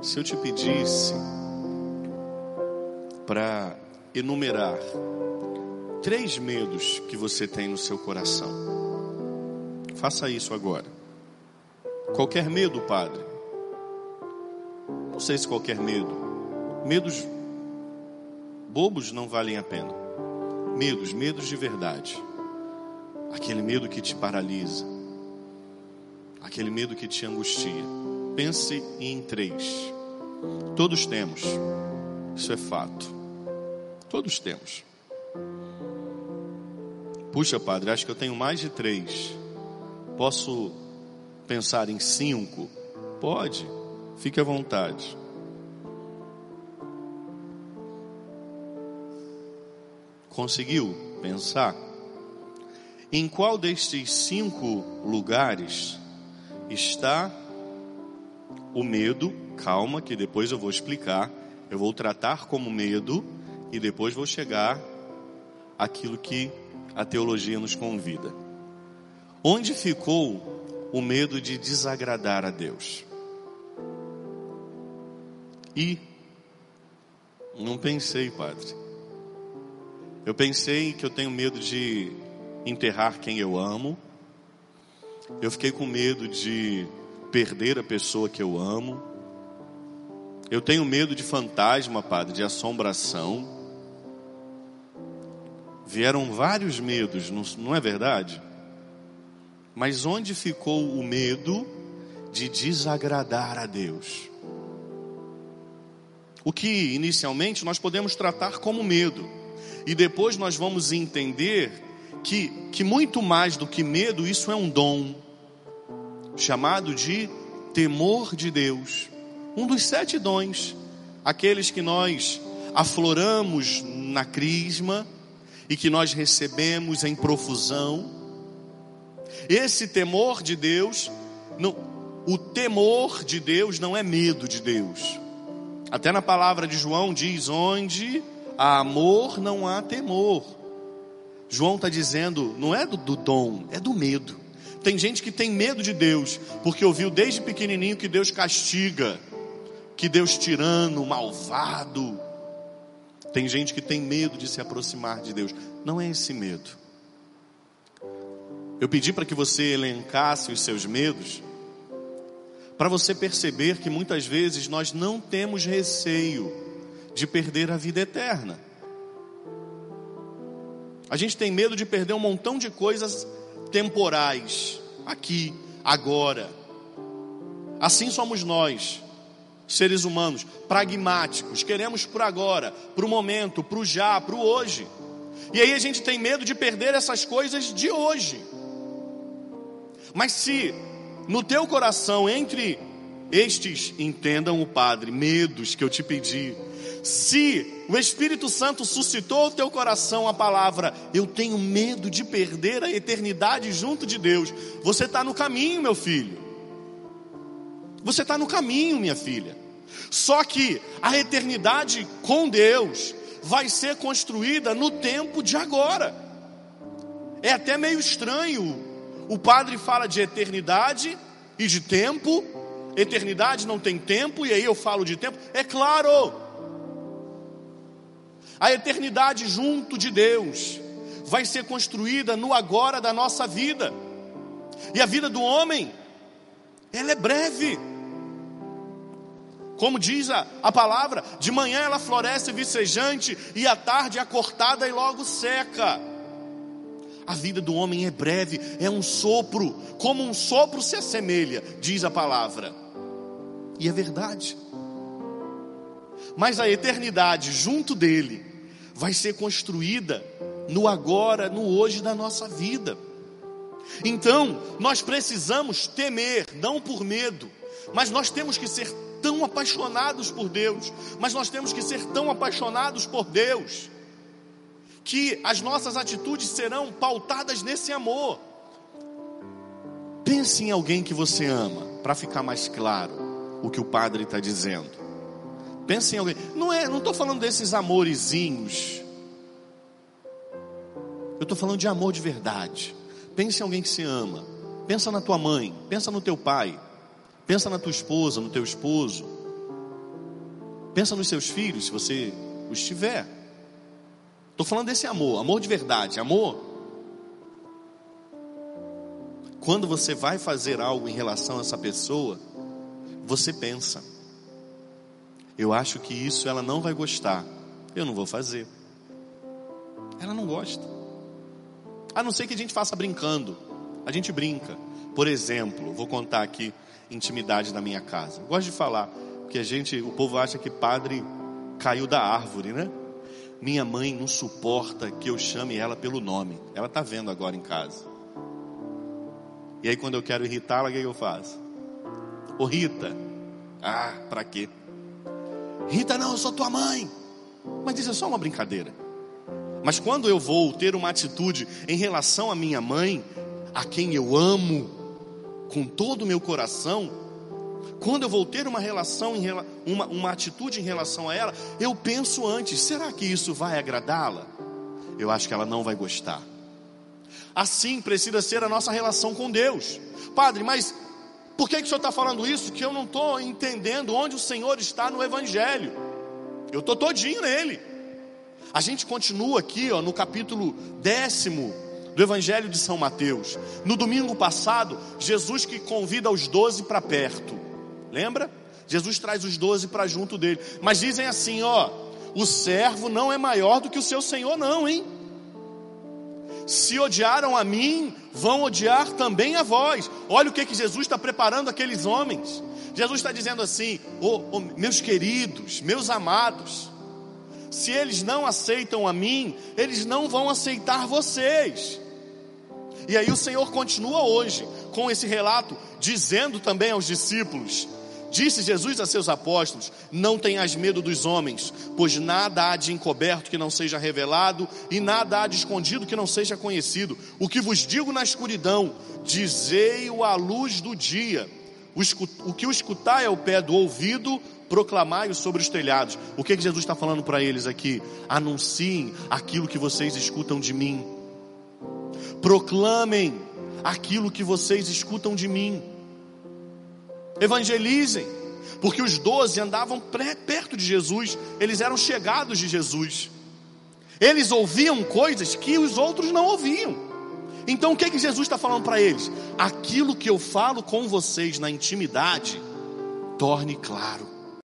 Se eu te pedisse para enumerar três medos que você tem no seu coração, faça isso agora. Qualquer medo, Padre. Não sei se qualquer medo. Medos bobos não valem a pena. Medos, medos de verdade. Aquele medo que te paralisa. Aquele medo que te angustia. Pense em três. Todos temos. Isso é fato. Todos temos. Puxa, padre, acho que eu tenho mais de três. Posso pensar em cinco? Pode, fique à vontade. Conseguiu pensar? Em qual destes cinco lugares está o medo? Calma, que depois eu vou explicar. Eu vou tratar como medo e depois vou chegar àquilo que a teologia nos convida. Onde ficou o medo de desagradar a Deus? E não pensei, padre. Eu pensei que eu tenho medo de enterrar quem eu amo. Eu fiquei com medo de perder a pessoa que eu amo. Eu tenho medo de fantasma, padre, de assombração. Vieram vários medos, não é verdade? Mas onde ficou o medo de desagradar a Deus? O que inicialmente nós podemos tratar como medo, e depois nós vamos entender que, que muito mais do que medo, isso é um dom, chamado de temor de Deus. Um dos sete dons, aqueles que nós afloramos na crisma, e que nós recebemos em profusão. Esse temor de Deus, não, o temor de Deus não é medo de Deus. Até na palavra de João diz: onde há amor não há temor. João está dizendo, não é do, do dom, é do medo. Tem gente que tem medo de Deus, porque ouviu desde pequenininho que Deus castiga, que Deus tirano, malvado. Tem gente que tem medo de se aproximar de Deus. Não é esse medo. Eu pedi para que você elencasse os seus medos, para você perceber que muitas vezes nós não temos receio de perder a vida eterna. A gente tem medo de perder um montão de coisas temporais, aqui, agora. Assim somos nós seres humanos, pragmáticos, queremos por agora, para o momento, para o já, para o hoje. E aí a gente tem medo de perder essas coisas de hoje. Mas se no teu coração, entre estes, entendam o Padre, medos que eu te pedi, se o Espírito Santo suscitou no teu coração a palavra, eu tenho medo de perder a eternidade junto de Deus, você está no caminho, meu filho. Você está no caminho, minha filha. Só que a eternidade com Deus vai ser construída no tempo de agora. É até meio estranho. O padre fala de eternidade e de tempo. Eternidade não tem tempo, e aí eu falo de tempo. É claro. A eternidade junto de Deus vai ser construída no agora da nossa vida. E a vida do homem, ela é breve. Como diz a, a palavra, de manhã ela floresce vicejante e à tarde é cortada e logo seca. A vida do homem é breve, é um sopro, como um sopro se assemelha, diz a palavra. E é verdade. Mas a eternidade junto dele vai ser construída no agora, no hoje da nossa vida. Então, nós precisamos temer, não por medo, mas nós temos que ser tão apaixonados por Deus, mas nós temos que ser tão apaixonados por Deus, que as nossas atitudes serão pautadas nesse amor. Pense em alguém que você ama, para ficar mais claro o que o padre está dizendo. Pense em alguém. Não é, não estou falando desses amorezinhos. Eu estou falando de amor de verdade. Pense em alguém que se ama. Pensa na tua mãe, pensa no teu pai, Pensa na tua esposa, no teu esposo. Pensa nos seus filhos, se você os tiver. Estou falando desse amor, amor de verdade, amor. Quando você vai fazer algo em relação a essa pessoa, você pensa: eu acho que isso ela não vai gostar, eu não vou fazer. Ela não gosta. A não ser que a gente faça brincando. A gente brinca. Por exemplo, vou contar aqui intimidade da minha casa. Gosto de falar, porque a gente, o povo acha que padre caiu da árvore, né? Minha mãe não suporta que eu chame ela pelo nome. Ela está vendo agora em casa. E aí quando eu quero irritá-la, o que eu faço? Ô Rita, ah, para quê? Rita, não, eu sou tua mãe. Mas isso é só uma brincadeira. Mas quando eu vou ter uma atitude em relação à minha mãe, a quem eu amo com todo o meu coração, quando eu vou ter uma relação, uma, uma atitude em relação a ela, eu penso antes: será que isso vai agradá-la? Eu acho que ela não vai gostar. Assim precisa ser a nossa relação com Deus. Padre, mas por que, que o senhor está falando isso? Que eu não estou entendendo onde o Senhor está no Evangelho. Eu estou todinho nele. A gente continua aqui ó, no capítulo décimo do Evangelho de São Mateus. No domingo passado, Jesus que convida os doze para perto. Lembra? Jesus traz os doze para junto dele. Mas dizem assim: ó, o servo não é maior do que o seu senhor, não, hein? Se odiaram a mim, vão odiar também a vós. Olha o que, que Jesus está preparando aqueles homens. Jesus está dizendo assim: oh, oh, meus queridos, meus amados, se eles não aceitam a mim, eles não vão aceitar vocês. E aí o Senhor continua hoje com esse relato, dizendo também aos discípulos: Disse Jesus a seus apóstolos: Não tenhas medo dos homens, pois nada há de encoberto que não seja revelado, e nada há de escondido que não seja conhecido. O que vos digo na escuridão, dizei-o à luz do dia. O que o escutar é o pé do ouvido, proclamai-o sobre os telhados. O que, que Jesus está falando para eles aqui? Anunciem aquilo que vocês escutam de mim. Proclamem aquilo que vocês escutam de mim evangelizem, porque os doze andavam perto de Jesus, eles eram chegados de Jesus, eles ouviam coisas que os outros não ouviam. Então o que, que Jesus está falando para eles? Aquilo que eu falo com vocês na intimidade, torne claro.